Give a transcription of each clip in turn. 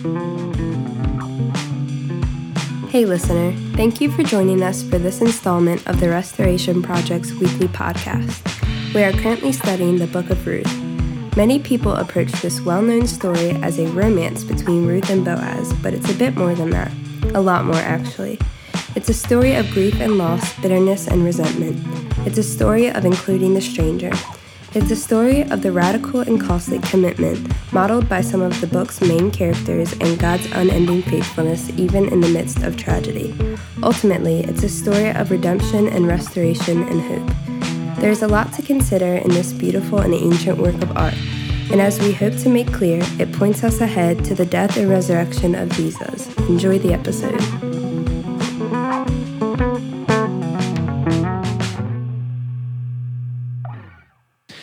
Hey, listener, thank you for joining us for this installment of the Restoration Project's weekly podcast. We are currently studying the book of Ruth. Many people approach this well known story as a romance between Ruth and Boaz, but it's a bit more than that. A lot more, actually. It's a story of grief and loss, bitterness and resentment. It's a story of including the stranger. It's a story of the radical and costly commitment modeled by some of the book's main characters and God's unending faithfulness even in the midst of tragedy. Ultimately, it's a story of redemption and restoration and hope. There is a lot to consider in this beautiful and ancient work of art, and as we hope to make clear, it points us ahead to the death and resurrection of Jesus. Enjoy the episode.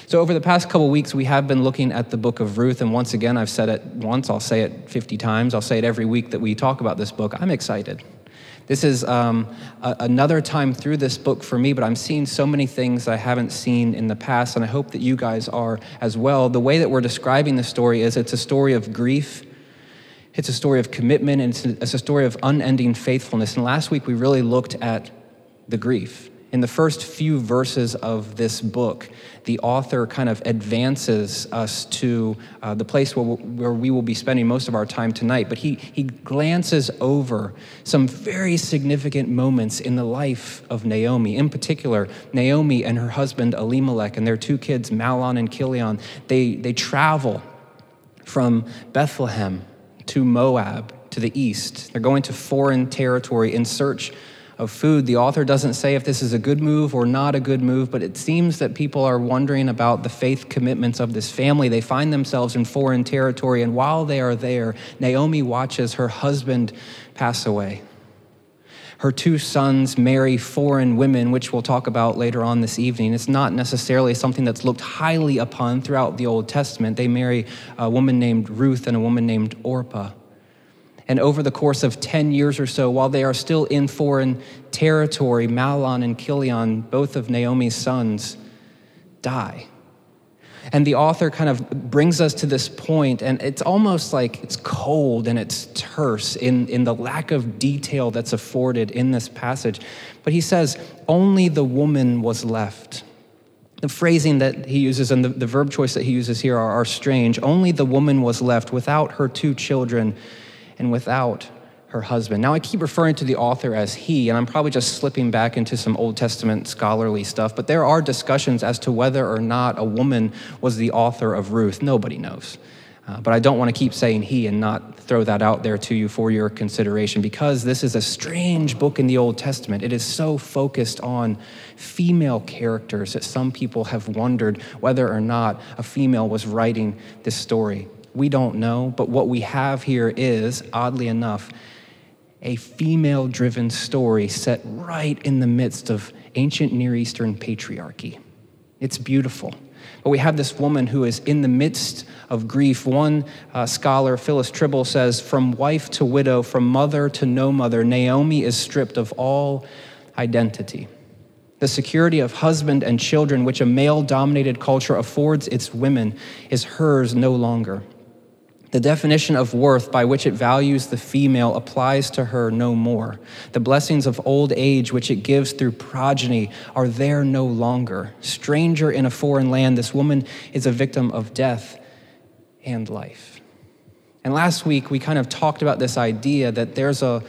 So, over the past couple weeks, we have been looking at the book of Ruth. And once again, I've said it once, I'll say it 50 times, I'll say it every week that we talk about this book. I'm excited. This is um, a- another time through this book for me, but I'm seeing so many things I haven't seen in the past, and I hope that you guys are as well. The way that we're describing the story is it's a story of grief, it's a story of commitment, and it's a, it's a story of unending faithfulness. And last week, we really looked at the grief in the first few verses of this book, the author kind of advances us to uh, the place where, where we will be spending most of our time tonight. But he, he glances over some very significant moments in the life of Naomi. In particular, Naomi and her husband Elimelech and their two kids, Mahlon and Chilion, they, they travel from Bethlehem to Moab to the east. They're going to foreign territory in search of food. The author doesn't say if this is a good move or not a good move, but it seems that people are wondering about the faith commitments of this family. They find themselves in foreign territory, and while they are there, Naomi watches her husband pass away. Her two sons marry foreign women, which we'll talk about later on this evening. It's not necessarily something that's looked highly upon throughout the Old Testament. They marry a woman named Ruth and a woman named Orpah. And over the course of 10 years or so, while they are still in foreign territory, Mahlon and Chilion, both of Naomi's sons, die. And the author kind of brings us to this point, and it's almost like it's cold and it's terse in, in the lack of detail that's afforded in this passage. But he says, Only the woman was left. The phrasing that he uses and the, the verb choice that he uses here are, are strange. Only the woman was left without her two children and without her husband. Now, I keep referring to the author as he, and I'm probably just slipping back into some Old Testament scholarly stuff, but there are discussions as to whether or not a woman was the author of Ruth. Nobody knows. Uh, but I don't want to keep saying he and not throw that out there to you for your consideration because this is a strange book in the Old Testament. It is so focused on female characters that some people have wondered whether or not a female was writing this story. We don't know, but what we have here is, oddly enough, a female driven story set right in the midst of ancient Near Eastern patriarchy. It's beautiful. But we have this woman who is in the midst of grief. One uh, scholar, Phyllis Trible, says From wife to widow, from mother to no mother, Naomi is stripped of all identity. The security of husband and children, which a male dominated culture affords its women, is hers no longer. The definition of worth by which it values the female applies to her no more. The blessings of old age, which it gives through progeny, are there no longer. Stranger in a foreign land, this woman is a victim of death and life. And last week, we kind of talked about this idea that there's a,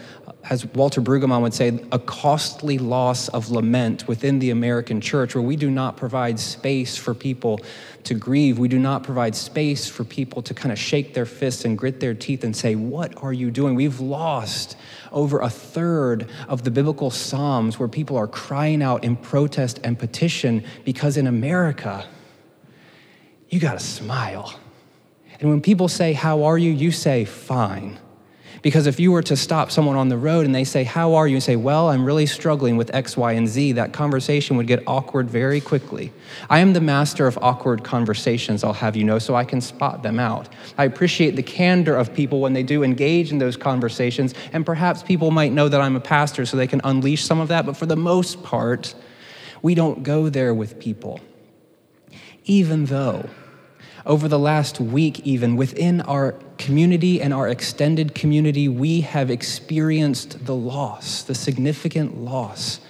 as Walter Brueggemann would say, a costly loss of lament within the American church where we do not provide space for people to grieve. We do not provide space for people to kind of shake their fists and grit their teeth and say, What are you doing? We've lost over a third of the biblical Psalms where people are crying out in protest and petition because in America, you got to smile. And when people say, How are you? you say, Fine. Because if you were to stop someone on the road and they say, How are you? and say, Well, I'm really struggling with X, Y, and Z, that conversation would get awkward very quickly. I am the master of awkward conversations, I'll have you know, so I can spot them out. I appreciate the candor of people when they do engage in those conversations, and perhaps people might know that I'm a pastor so they can unleash some of that, but for the most part, we don't go there with people. Even though Over the last week, even within our community and our extended community, we have experienced the loss, the significant loss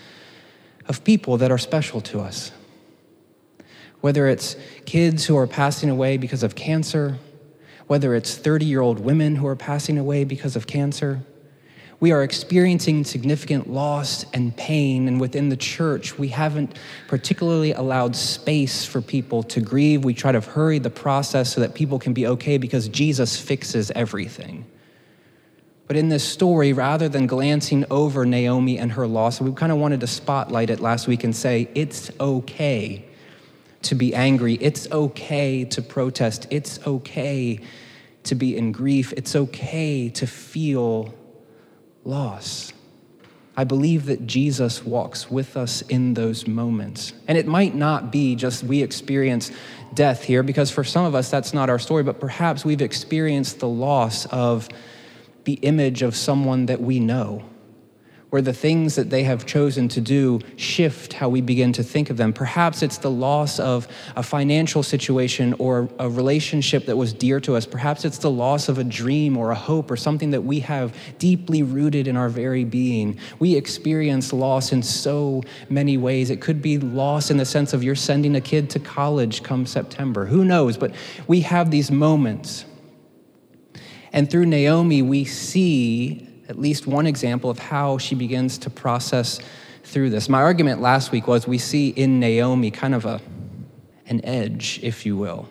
of people that are special to us. Whether it's kids who are passing away because of cancer, whether it's 30 year old women who are passing away because of cancer, we are experiencing significant loss and pain, and within the church, we haven't particularly allowed space for people to grieve. We try to hurry the process so that people can be okay because Jesus fixes everything. But in this story, rather than glancing over Naomi and her loss, we kind of wanted to spotlight it last week and say, it's okay to be angry. It's okay to protest. It's okay to be in grief. It's okay to feel loss. I believe that Jesus walks with us in those moments. And it might not be just we experience death here, because for some of us that's not our story, but perhaps we've experienced the loss of the image of someone that we know where the things that they have chosen to do shift how we begin to think of them. Perhaps it's the loss of a financial situation or a relationship that was dear to us. Perhaps it's the loss of a dream or a hope or something that we have deeply rooted in our very being. We experience loss in so many ways. It could be loss in the sense of you're sending a kid to college come September. Who knows? But we have these moments. And through Naomi, we see at least one example of how she begins to process through this. My argument last week was we see in Naomi kind of a, an edge, if you will.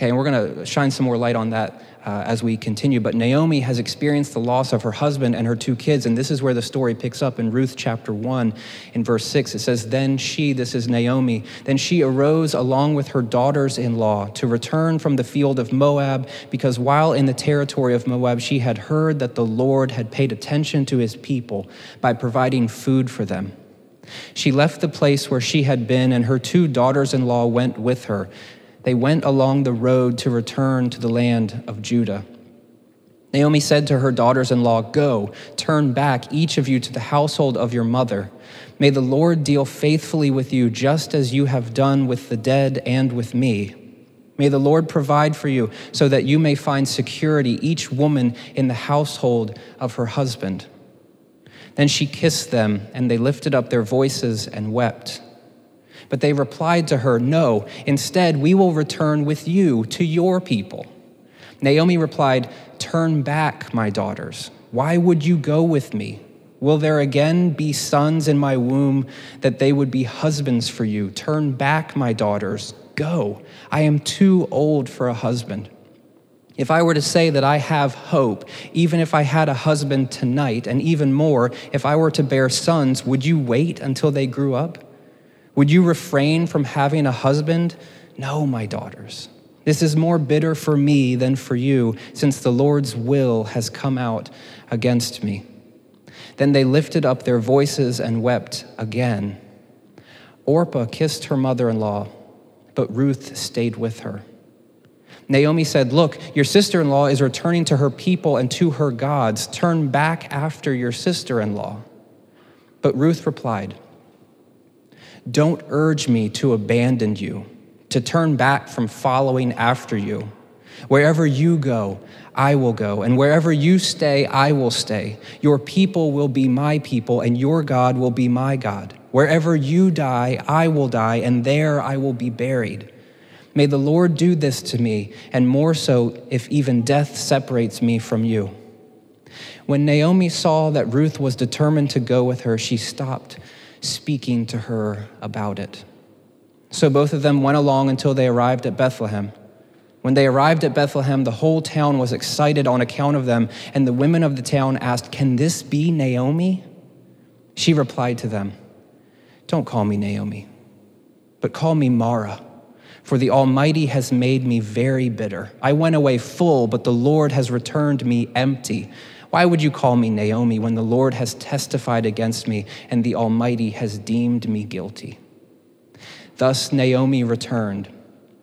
Okay, and we're going to shine some more light on that uh, as we continue. But Naomi has experienced the loss of her husband and her two kids, and this is where the story picks up in Ruth chapter 1 in verse 6. It says, Then she, this is Naomi, then she arose along with her daughters in law to return from the field of Moab, because while in the territory of Moab, she had heard that the Lord had paid attention to his people by providing food for them. She left the place where she had been, and her two daughters in law went with her they went along the road to return to the land of Judah. Naomi said to her daughters in law, Go, turn back, each of you, to the household of your mother. May the Lord deal faithfully with you, just as you have done with the dead and with me. May the Lord provide for you, so that you may find security, each woman in the household of her husband. Then she kissed them, and they lifted up their voices and wept. But they replied to her, No, instead, we will return with you to your people. Naomi replied, Turn back, my daughters. Why would you go with me? Will there again be sons in my womb that they would be husbands for you? Turn back, my daughters. Go. I am too old for a husband. If I were to say that I have hope, even if I had a husband tonight, and even more, if I were to bear sons, would you wait until they grew up? Would you refrain from having a husband? No, my daughters. This is more bitter for me than for you, since the Lord's will has come out against me. Then they lifted up their voices and wept again. Orpah kissed her mother in law, but Ruth stayed with her. Naomi said, Look, your sister in law is returning to her people and to her gods. Turn back after your sister in law. But Ruth replied, don't urge me to abandon you, to turn back from following after you. Wherever you go, I will go, and wherever you stay, I will stay. Your people will be my people, and your God will be my God. Wherever you die, I will die, and there I will be buried. May the Lord do this to me, and more so if even death separates me from you. When Naomi saw that Ruth was determined to go with her, she stopped speaking to her about it. So both of them went along until they arrived at Bethlehem. When they arrived at Bethlehem, the whole town was excited on account of them, and the women of the town asked, Can this be Naomi? She replied to them, Don't call me Naomi, but call me Mara, for the Almighty has made me very bitter. I went away full, but the Lord has returned me empty. Why would you call me Naomi when the Lord has testified against me and the Almighty has deemed me guilty? Thus Naomi returned,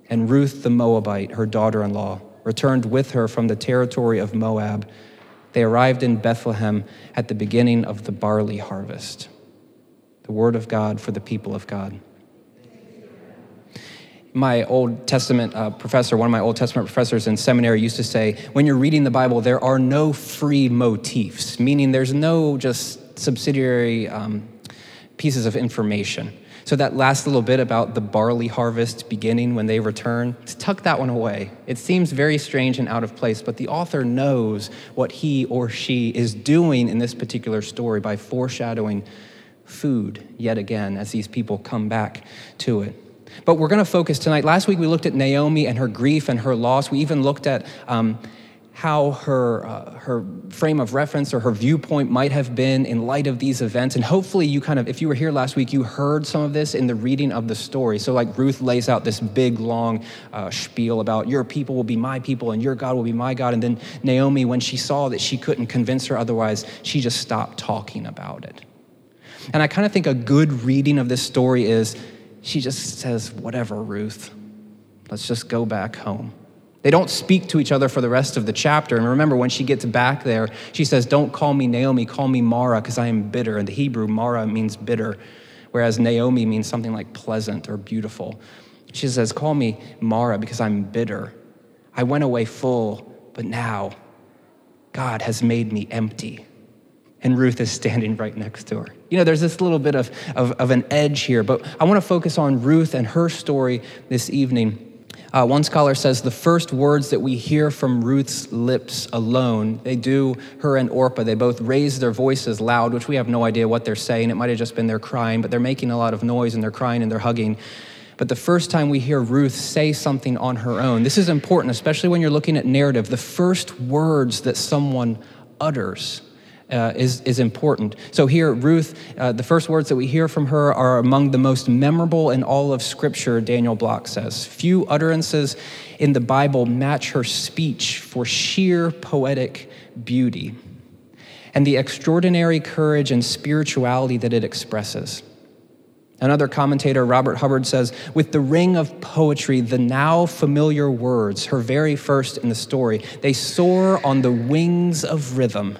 and Ruth the Moabite, her daughter in law, returned with her from the territory of Moab. They arrived in Bethlehem at the beginning of the barley harvest. The word of God for the people of God my Old Testament uh, professor, one of my Old Testament professors in seminary, used to say when you're reading the Bible, there are no free motifs, meaning there's no just subsidiary um, pieces of information. So, that last little bit about the barley harvest beginning when they return, tuck that one away. It seems very strange and out of place, but the author knows what he or she is doing in this particular story by foreshadowing food yet again as these people come back to it. But we're going to focus tonight. Last week we looked at Naomi and her grief and her loss. We even looked at um, how her, uh, her frame of reference or her viewpoint might have been in light of these events. And hopefully, you kind of, if you were here last week, you heard some of this in the reading of the story. So, like Ruth lays out this big, long uh, spiel about your people will be my people and your God will be my God. And then Naomi, when she saw that she couldn't convince her otherwise, she just stopped talking about it. And I kind of think a good reading of this story is she just says, Whatever, Ruth, let's just go back home. They don't speak to each other for the rest of the chapter. And remember, when she gets back there, she says, Don't call me Naomi, call me Mara, because I am bitter. In the Hebrew, Mara means bitter, whereas Naomi means something like pleasant or beautiful. She says, Call me Mara, because I'm bitter. I went away full, but now God has made me empty and Ruth is standing right next to her. You know, there's this little bit of, of, of an edge here, but I want to focus on Ruth and her story this evening. Uh, one scholar says the first words that we hear from Ruth's lips alone, they do her and Orpah, they both raise their voices loud, which we have no idea what they're saying. It might have just been their crying, but they're making a lot of noise and they're crying and they're hugging. But the first time we hear Ruth say something on her own, this is important, especially when you're looking at narrative. The first words that someone utters uh, is, is important. So here, Ruth, uh, the first words that we hear from her are among the most memorable in all of Scripture, Daniel Block says. Few utterances in the Bible match her speech for sheer poetic beauty and the extraordinary courage and spirituality that it expresses. Another commentator, Robert Hubbard, says, with the ring of poetry, the now familiar words, her very first in the story, they soar on the wings of rhythm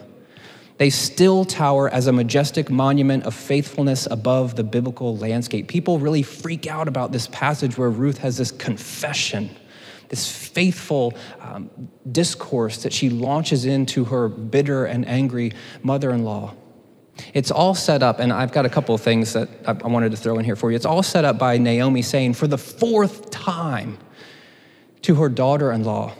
they still tower as a majestic monument of faithfulness above the biblical landscape. People really freak out about this passage where Ruth has this confession, this faithful um, discourse that she launches into her bitter and angry mother in law. It's all set up, and I've got a couple of things that I wanted to throw in here for you. It's all set up by Naomi saying, for the fourth time to her daughter in law,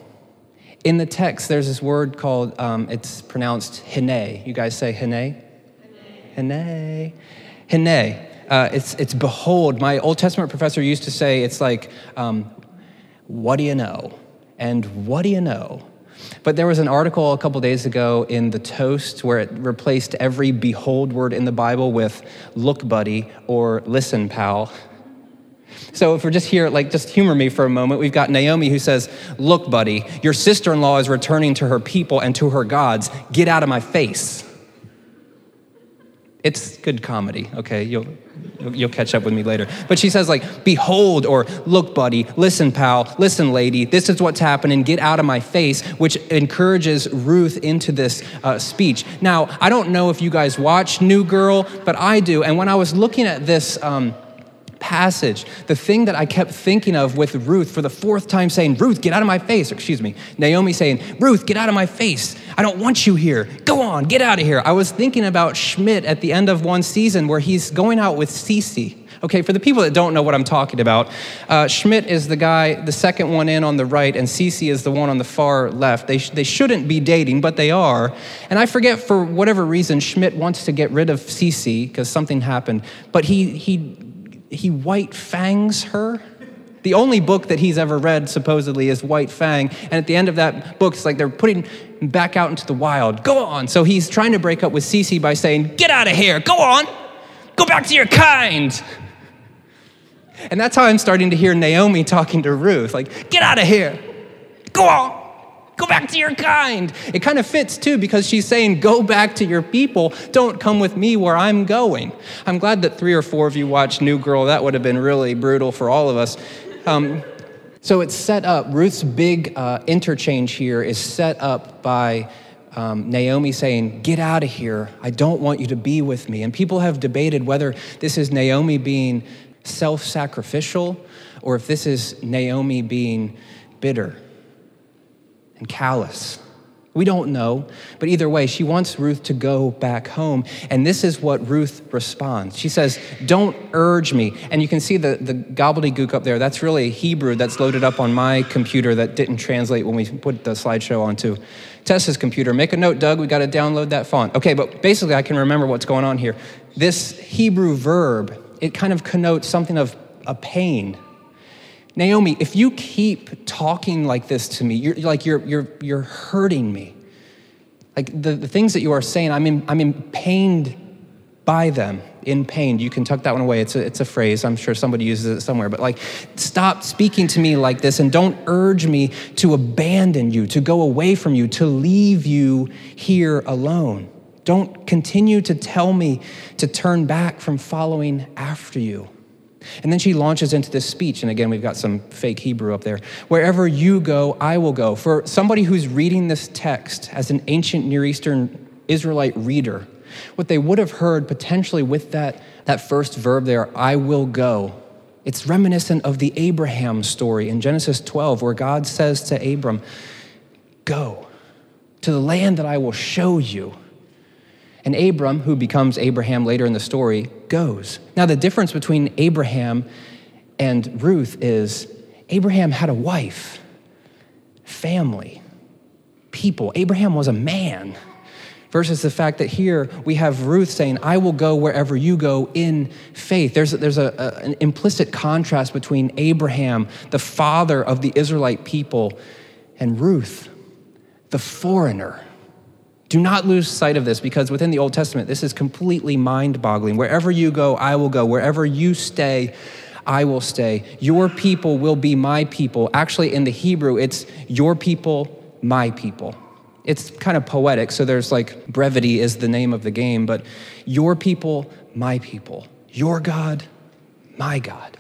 in the text, there's this word called, um, it's pronounced hene. You guys say hene? Hene. Hene. Uh, it's, it's behold. My Old Testament professor used to say it's like, um, what do you know? And what do you know? But there was an article a couple days ago in the Toast where it replaced every behold word in the Bible with look, buddy, or listen, pal. So if we're just here, like, just humor me for a moment, we've got Naomi who says, Look, buddy, your sister in law is returning to her people and to her gods. Get out of my face. It's good comedy, okay? You'll, you'll catch up with me later. But she says, like, behold, or look, buddy, listen, pal, listen, lady, this is what's happening, get out of my face, which encourages Ruth into this uh, speech. Now, I don't know if you guys watch New Girl, but I do. And when I was looking at this, um, passage, the thing that I kept thinking of with Ruth for the fourth time saying, Ruth, get out of my face. excuse me, Naomi saying, Ruth, get out of my face. I don't want you here. Go on, get out of here. I was thinking about Schmidt at the end of one season where he's going out with Cece. Okay, for the people that don't know what I'm talking about, uh, Schmidt is the guy, the second one in on the right, and Cece is the one on the far left. They, sh- they shouldn't be dating, but they are. And I forget for whatever reason, Schmidt wants to get rid of Cece because something happened, but he, he he white fangs her. The only book that he's ever read, supposedly, is White Fang. And at the end of that book, it's like they're putting him back out into the wild. Go on. So he's trying to break up with Cece by saying, Get out of here. Go on. Go back to your kind. And that's how I'm starting to hear Naomi talking to Ruth like, Get out of here. Go on. Go back to your kind. It kind of fits too because she's saying, Go back to your people. Don't come with me where I'm going. I'm glad that three or four of you watched New Girl. That would have been really brutal for all of us. Um, so it's set up, Ruth's big uh, interchange here is set up by um, Naomi saying, Get out of here. I don't want you to be with me. And people have debated whether this is Naomi being self sacrificial or if this is Naomi being bitter and callous. We don't know, but either way, she wants Ruth to go back home. And this is what Ruth responds. She says, Don't urge me. And you can see the, the gobbledygook up there. That's really Hebrew that's loaded up on my computer that didn't translate when we put the slideshow onto Tessa's computer. Make a note, Doug, we got to download that font. Okay, but basically, I can remember what's going on here. This Hebrew verb, it kind of connotes something of a pain Naomi, if you keep talking like this to me, you're like you're you're you're hurting me. Like the, the things that you are saying, I'm in, I'm in pained by them. In pain. You can tuck that one away. It's a, it's a phrase. I'm sure somebody uses it somewhere. But like, stop speaking to me like this and don't urge me to abandon you, to go away from you, to leave you here alone. Don't continue to tell me to turn back from following after you. And then she launches into this speech, and again, we've got some fake Hebrew up there. Wherever you go, I will go. For somebody who's reading this text as an ancient Near Eastern Israelite reader, what they would have heard potentially with that, that first verb there, I will go, it's reminiscent of the Abraham story in Genesis 12, where God says to Abram, Go to the land that I will show you. And Abram, who becomes Abraham later in the story, goes. Now, the difference between Abraham and Ruth is Abraham had a wife, family, people. Abraham was a man. Versus the fact that here we have Ruth saying, I will go wherever you go in faith. There's, there's a, a, an implicit contrast between Abraham, the father of the Israelite people, and Ruth, the foreigner do not lose sight of this because within the Old Testament, this is completely mind boggling. Wherever you go, I will go. Wherever you stay, I will stay. Your people will be my people. Actually, in the Hebrew, it's your people, my people. It's kind of poetic, so there's like brevity is the name of the game, but your people, my people. Your God, my God.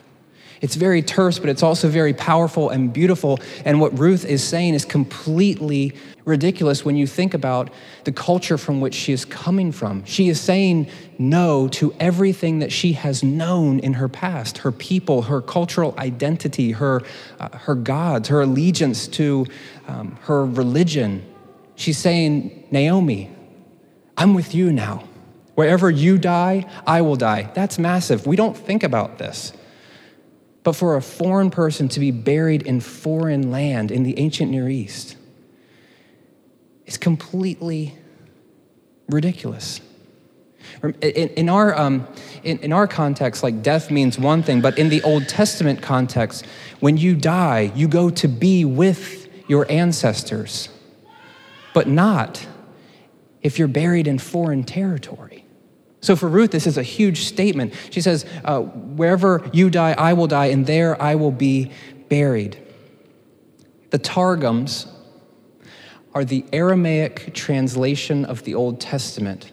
It's very terse, but it's also very powerful and beautiful. And what Ruth is saying is completely ridiculous when you think about the culture from which she is coming from. She is saying no to everything that she has known in her past her people, her cultural identity, her, uh, her gods, her allegiance to um, her religion. She's saying, Naomi, I'm with you now. Wherever you die, I will die. That's massive. We don't think about this. But for a foreign person to be buried in foreign land in the ancient Near East is completely ridiculous. In, in our, um, in, in our context, like death means one thing, but in the Old Testament context, when you die, you go to be with your ancestors, but not if you're buried in foreign territory. So for Ruth, this is a huge statement. She says, uh, Wherever you die, I will die, and there I will be buried. The Targums are the Aramaic translation of the Old Testament.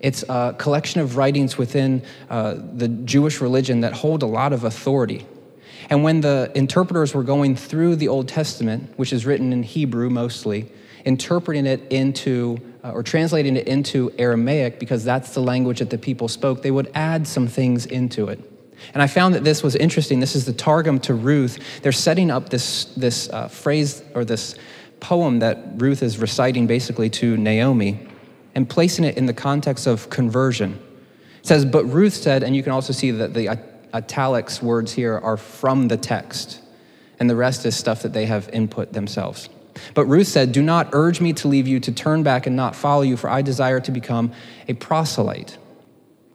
It's a collection of writings within uh, the Jewish religion that hold a lot of authority. And when the interpreters were going through the Old Testament, which is written in Hebrew mostly, interpreting it into uh, or translating it into Aramaic because that's the language that the people spoke, they would add some things into it. And I found that this was interesting. This is the Targum to Ruth. They're setting up this, this uh, phrase or this poem that Ruth is reciting basically to Naomi and placing it in the context of conversion. It says, But Ruth said, and you can also see that the italics words here are from the text, and the rest is stuff that they have input themselves. But Ruth said, Do not urge me to leave you, to turn back and not follow you, for I desire to become a proselyte.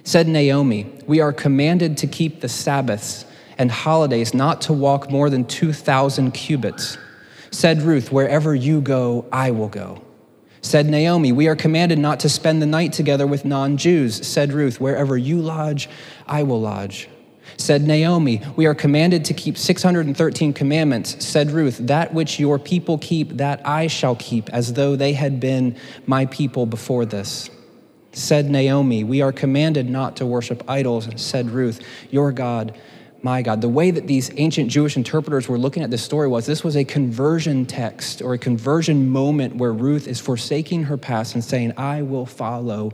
Said Naomi, We are commanded to keep the Sabbaths and holidays, not to walk more than 2,000 cubits. Said Ruth, Wherever you go, I will go. Said Naomi, We are commanded not to spend the night together with non Jews. Said Ruth, Wherever you lodge, I will lodge. Said Naomi, We are commanded to keep 613 commandments. Said Ruth, That which your people keep, that I shall keep, as though they had been my people before this. Said Naomi, We are commanded not to worship idols. Said Ruth, Your God, my God. The way that these ancient Jewish interpreters were looking at this story was this was a conversion text or a conversion moment where Ruth is forsaking her past and saying, I will follow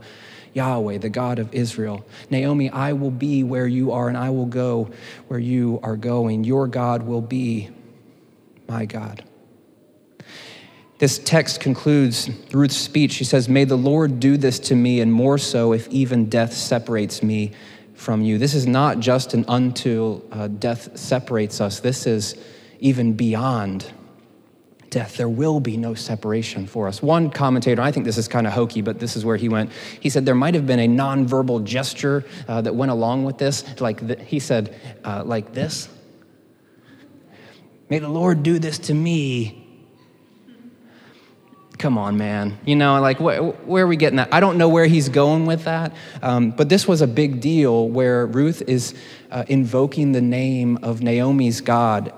Yahweh, the God of Israel. Naomi, I will be where you are, and I will go where you are going. Your God will be my God. This text concludes Ruth's speech. She says, May the Lord do this to me, and more so if even death separates me from you. This is not just an until uh, death separates us, this is even beyond death. There will be no separation for us. One commentator, I think this is kind of hokey, but this is where he went. He said there might have been a nonverbal gesture uh, that went along with this. Like he said, uh, like this. May the Lord do this to me. Come on, man. You know, like, wh- where are we getting that? I don't know where he's going with that, um, but this was a big deal where Ruth is uh, invoking the name of Naomi's God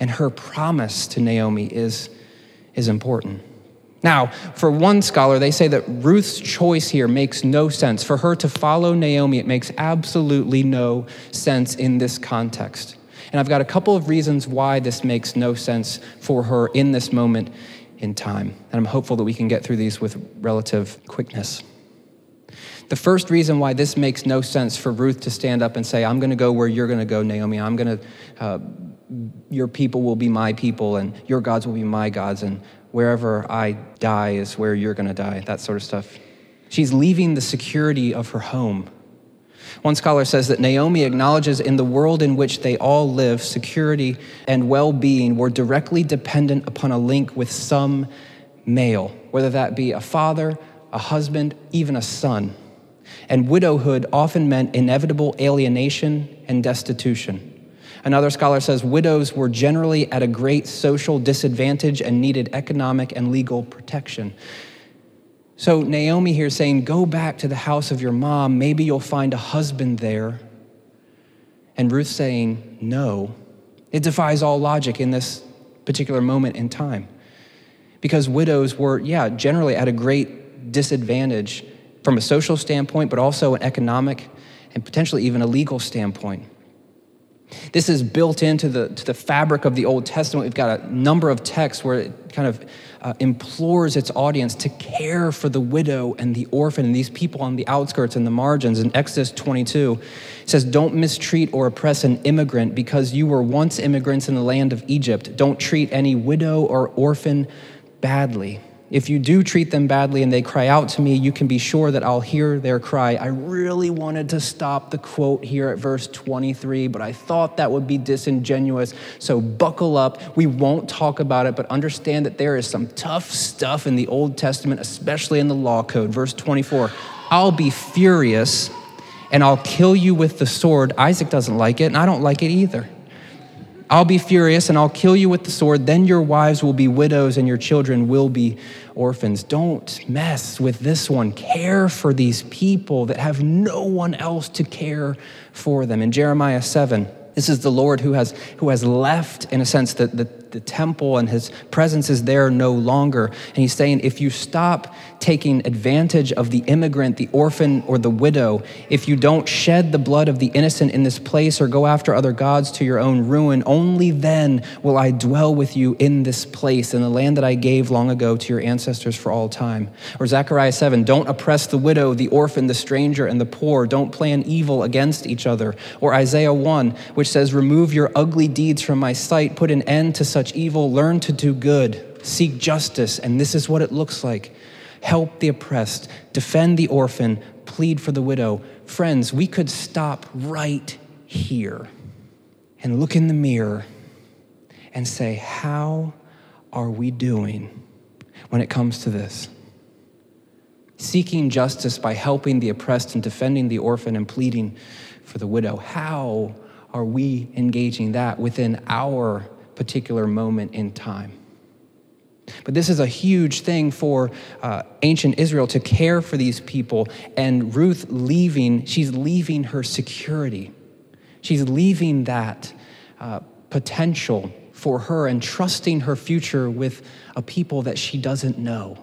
and her promise to Naomi is, is important. Now, for one scholar, they say that Ruth's choice here makes no sense. For her to follow Naomi, it makes absolutely no sense in this context. And I've got a couple of reasons why this makes no sense for her in this moment in time. And I'm hopeful that we can get through these with relative quickness. The first reason why this makes no sense for Ruth to stand up and say, I'm going to go where you're going to go, Naomi. I'm going to uh, your people will be my people and your gods will be my gods and wherever I die is where you're going to die, that sort of stuff. She's leaving the security of her home. One scholar says that Naomi acknowledges in the world in which they all live, security and well being were directly dependent upon a link with some male, whether that be a father, a husband, even a son. And widowhood often meant inevitable alienation and destitution. Another scholar says widows were generally at a great social disadvantage and needed economic and legal protection. So Naomi here saying, Go back to the house of your mom. Maybe you'll find a husband there. And Ruth saying, No. It defies all logic in this particular moment in time. Because widows were, yeah, generally at a great disadvantage from a social standpoint, but also an economic and potentially even a legal standpoint. This is built into the, to the fabric of the Old Testament. We've got a number of texts where it kind of uh, implores its audience to care for the widow and the orphan and these people on the outskirts and the margins. In Exodus 22, it says, Don't mistreat or oppress an immigrant because you were once immigrants in the land of Egypt. Don't treat any widow or orphan badly. If you do treat them badly and they cry out to me, you can be sure that I'll hear their cry. I really wanted to stop the quote here at verse 23, but I thought that would be disingenuous. So buckle up. We won't talk about it, but understand that there is some tough stuff in the Old Testament, especially in the law code. Verse 24 I'll be furious and I'll kill you with the sword. Isaac doesn't like it, and I don't like it either. I'll be furious and I'll kill you with the sword. Then your wives will be widows and your children will be orphans. Don't mess with this one. Care for these people that have no one else to care for them. In Jeremiah 7, this is the Lord who has, who has left, in a sense, the, the, the temple and his presence is there no longer. And he's saying, if you stop taking advantage of the immigrant, the orphan, or the widow, if you don't shed the blood of the innocent in this place or go after other gods to your own ruin, only then will I dwell with you in this place, in the land that I gave long ago to your ancestors for all time. Or Zechariah 7, don't oppress the widow, the orphan, the stranger, and the poor. Don't plan evil against each other. Or Isaiah 1, which says, remove your ugly deeds from my sight, put an end to such evil, learn to do good, seek justice, and this is what it looks like help the oppressed, defend the orphan, plead for the widow. Friends, we could stop right here and look in the mirror and say, How are we doing when it comes to this? Seeking justice by helping the oppressed and defending the orphan and pleading for the widow. How are we engaging that within our particular moment in time? But this is a huge thing for uh, ancient Israel to care for these people. And Ruth leaving, she's leaving her security. She's leaving that uh, potential for her and trusting her future with a people that she doesn't know.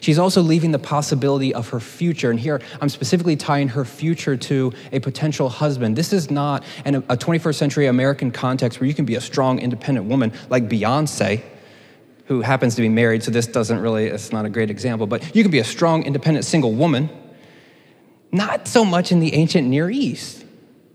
She's also leaving the possibility of her future. And here I'm specifically tying her future to a potential husband. This is not an, a 21st century American context where you can be a strong, independent woman like Beyonce, who happens to be married. So this doesn't really, it's not a great example. But you can be a strong, independent, single woman Not so much in the ancient Near East.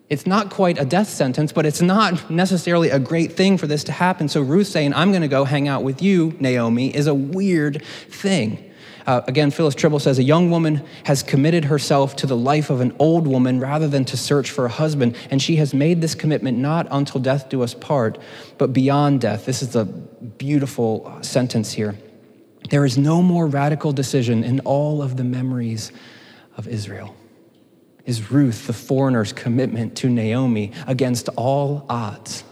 It's not quite a death sentence, but it's not necessarily a great thing for this to happen. So Ruth saying, I'm going to go hang out with you, Naomi, is a weird thing. Uh, again, Phyllis Trible says a young woman has committed herself to the life of an old woman rather than to search for a husband. And she has made this commitment not until death do us part, but beyond death. This is a beautiful sentence here. There is no more radical decision in all of the memories of Israel. Is Ruth, the foreigner's commitment to Naomi against all odds?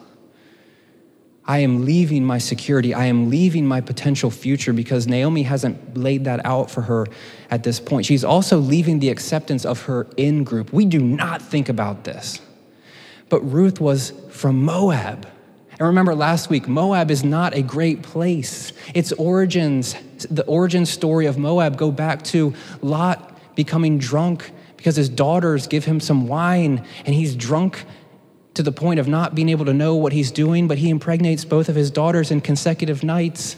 I am leaving my security. I am leaving my potential future because Naomi hasn't laid that out for her at this point. She's also leaving the acceptance of her in group. We do not think about this. But Ruth was from Moab. And remember last week, Moab is not a great place. Its origins, the origin story of Moab go back to Lot becoming drunk because his daughters give him some wine and he's drunk to the point of not being able to know what he's doing, but he impregnates both of his daughters in consecutive nights.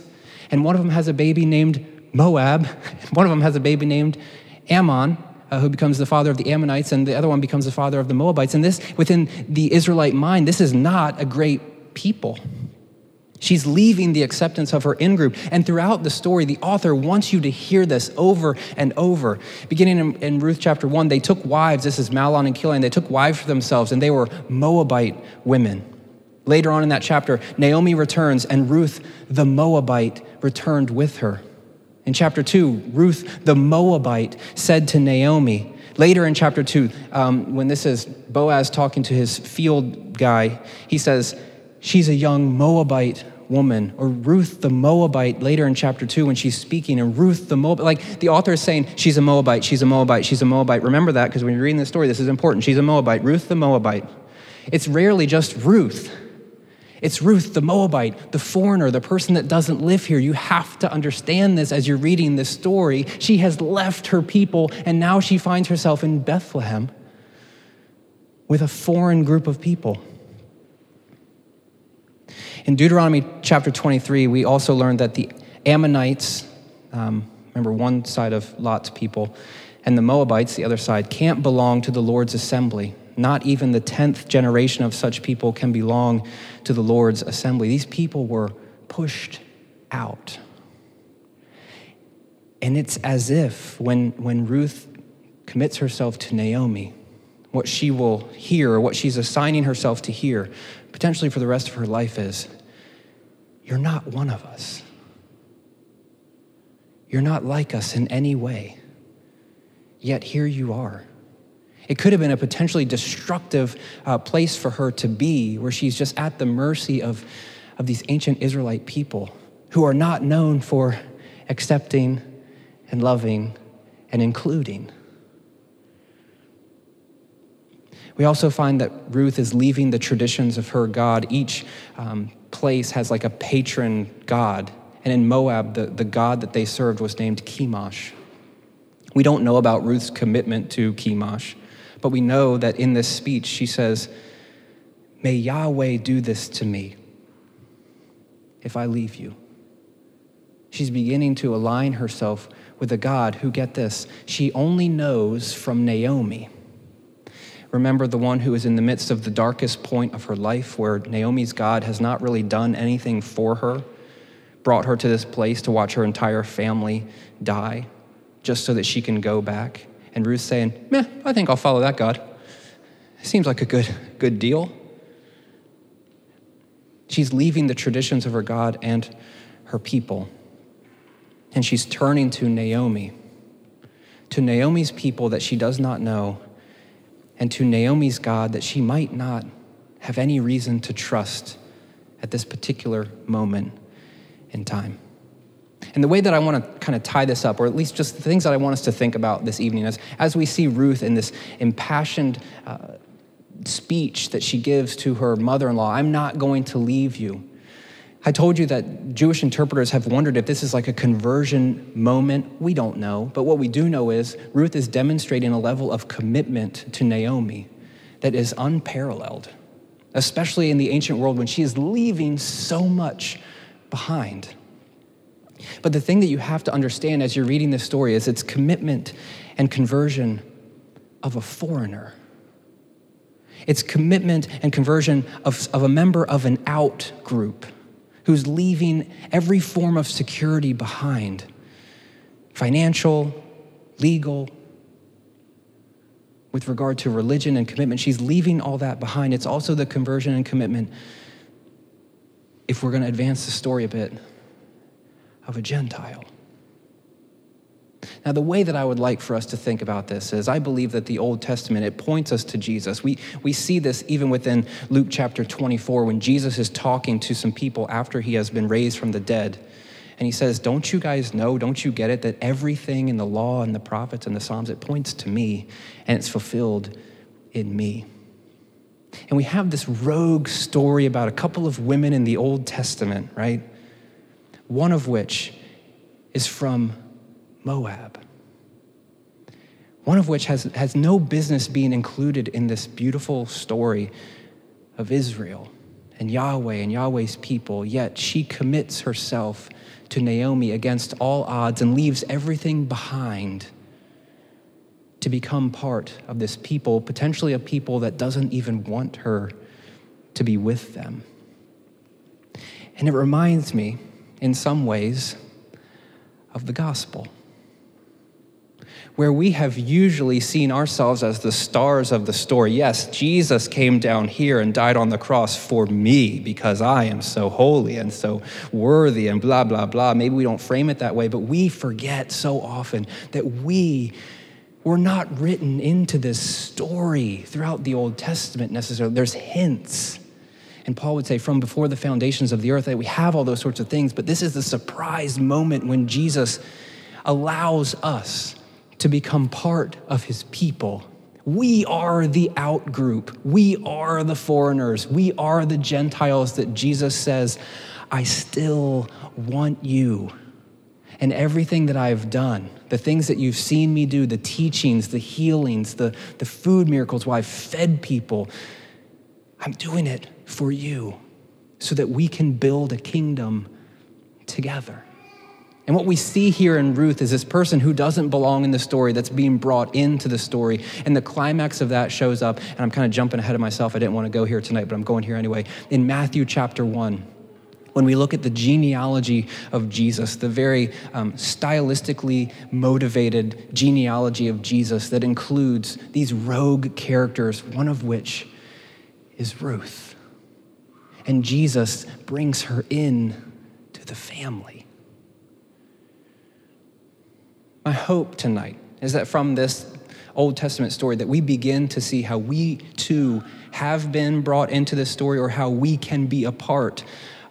And one of them has a baby named Moab, one of them has a baby named Ammon. Uh, who becomes the father of the Ammonites, and the other one becomes the father of the Moabites. And this, within the Israelite mind, this is not a great people. She's leaving the acceptance of her in group. And throughout the story, the author wants you to hear this over and over. Beginning in, in, Ruth chapter 1, they took wives. This is Mahlon and Chilion. They took wives for themselves, and they were Moabite women. Later on in that chapter, Naomi returns, and Ruth the Moabite returned with her. In chapter 2, Ruth the Moabite said to Naomi, Later in chapter 2, um, when this is Boaz talking to his field guy, he says, she's a young Moabite woman, or Ruth the Moabite later in chapter 2 when she's speaking, and Ruth the Moabite, like the author is saying, she's a Moabite, she's a Moabite, she's a Moabite. Remember that because when you're reading this story, this is important. She's a Moabite, Ruth the Moabite. It's rarely just Ruth. It's Ruth, the Moabite, the foreigner, the person that doesn't live here. You have to understand this as you're reading this story. She has left her people, and now she finds herself in Bethlehem with a foreign group of people. In Deuteronomy chapter 23, we also learned that the Ammonites, um, remember one side of Lot's people, and the Moabites, the other side, can't belong to the Lord's assembly. Not even the 10th generation of such people can belong to the Lord's assembly. These people were pushed out. And it's as if when, when Ruth commits herself to Naomi, what she will hear, what she's assigning herself to hear, potentially for the rest of her life, is you're not one of us. You're not like us in any way. Yet here you are. It could have been a potentially destructive uh, place for her to be, where she's just at the mercy of, of these ancient Israelite people who are not known for accepting and loving and including. We also find that Ruth is leaving the traditions of her God. Each um, place has like a patron god. And in Moab, the, the god that they served was named Chemosh. We don't know about Ruth's commitment to Chemosh, but we know that in this speech she says, May Yahweh do this to me if I leave you. She's beginning to align herself with a God who, get this, she only knows from Naomi. Remember the one who is in the midst of the darkest point of her life, where Naomi's God has not really done anything for her, brought her to this place to watch her entire family die, just so that she can go back. And Ruth's saying, Meh, I think I'll follow that God. Seems like a good, good deal. She's leaving the traditions of her God and her people. And she's turning to Naomi, to Naomi's people that she does not know, and to Naomi's God that she might not have any reason to trust at this particular moment in time. And the way that I want to kind of tie this up, or at least just the things that I want us to think about this evening, is as we see Ruth in this impassioned uh, speech that she gives to her mother in law I'm not going to leave you. I told you that Jewish interpreters have wondered if this is like a conversion moment. We don't know. But what we do know is Ruth is demonstrating a level of commitment to Naomi that is unparalleled, especially in the ancient world when she is leaving so much behind. But the thing that you have to understand as you're reading this story is its commitment and conversion of a foreigner. It's commitment and conversion of, of a member of an out group who's leaving every form of security behind financial, legal, with regard to religion and commitment. She's leaving all that behind. It's also the conversion and commitment, if we're going to advance the story a bit, of a Gentile. Now, the way that I would like for us to think about this is I believe that the Old Testament, it points us to Jesus. We, we see this even within Luke chapter 24 when Jesus is talking to some people after he has been raised from the dead. And he says, Don't you guys know, don't you get it, that everything in the law and the prophets and the Psalms, it points to me and it's fulfilled in me. And we have this rogue story about a couple of women in the Old Testament, right? One of which is from Moab. One of which has, has no business being included in this beautiful story of Israel and Yahweh and Yahweh's people, yet she commits herself to Naomi against all odds and leaves everything behind to become part of this people, potentially a people that doesn't even want her to be with them. And it reminds me, in some ways, of the gospel where we have usually seen ourselves as the stars of the story. Yes, Jesus came down here and died on the cross for me because I am so holy and so worthy and blah, blah, blah. Maybe we don't frame it that way, but we forget so often that we were not written into this story throughout the Old Testament necessarily. There's hints. And Paul would say, from before the foundations of the earth, that we have all those sorts of things, but this is the surprise moment when Jesus allows us to become part of his people. We are the out group. We are the foreigners. We are the Gentiles that Jesus says, I still want you. And everything that I've done, the things that you've seen me do, the teachings, the healings, the, the food miracles, why I've fed people, I'm doing it for you so that we can build a kingdom together. And what we see here in Ruth is this person who doesn't belong in the story that's being brought into the story. And the climax of that shows up, and I'm kind of jumping ahead of myself. I didn't want to go here tonight, but I'm going here anyway. In Matthew chapter 1, when we look at the genealogy of Jesus, the very um, stylistically motivated genealogy of Jesus that includes these rogue characters, one of which is Ruth. And Jesus brings her in to the family. My hope tonight is that from this Old Testament story that we begin to see how we too have been brought into this story or how we can be a part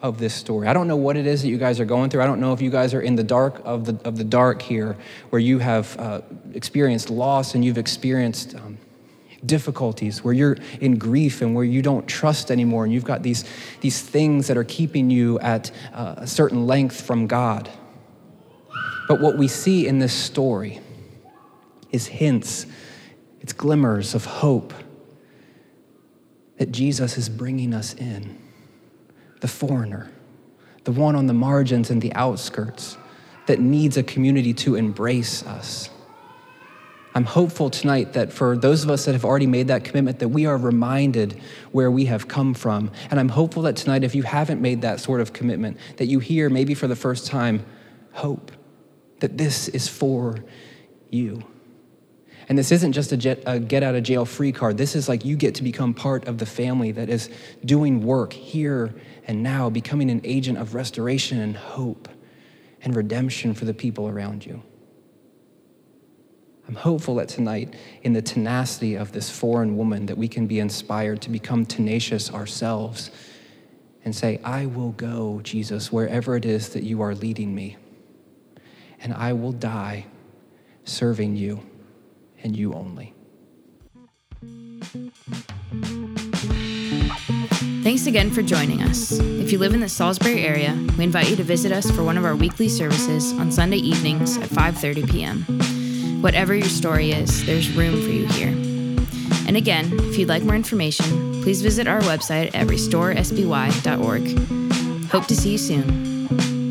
of this story. I don't know what it is that you guys are going through. I don't know if you guys are in the dark of the, of the dark here, where you have uh, experienced loss and you've experienced um, difficulties, where you're in grief and where you don't trust anymore, and you've got these, these things that are keeping you at uh, a certain length from God. But what we see in this story is hints, it's glimmers of hope that Jesus is bringing us in. The foreigner, the one on the margins and the outskirts that needs a community to embrace us. I'm hopeful tonight that for those of us that have already made that commitment, that we are reminded where we have come from. And I'm hopeful that tonight, if you haven't made that sort of commitment, that you hear maybe for the first time hope that this is for you. And this isn't just a, jet, a, get out of jail free card. This is like you get to become part of the family that is doing work here and now, becoming an agent of restoration and hope and redemption for the people around you. I'm hopeful that tonight, in the tenacity of this foreign woman, that we can be inspired to become tenacious ourselves and say, I will go, Jesus, wherever it is that you are leading me and I will die serving you and you only. Thanks again for joining us. If you live in the Salisbury area, we invite you to visit us for one of our weekly services on Sunday evenings at 5:30 p.m. Whatever your story is, there's room for you here. And again, if you'd like more information, please visit our website at restoresby.org. Hope to see you soon.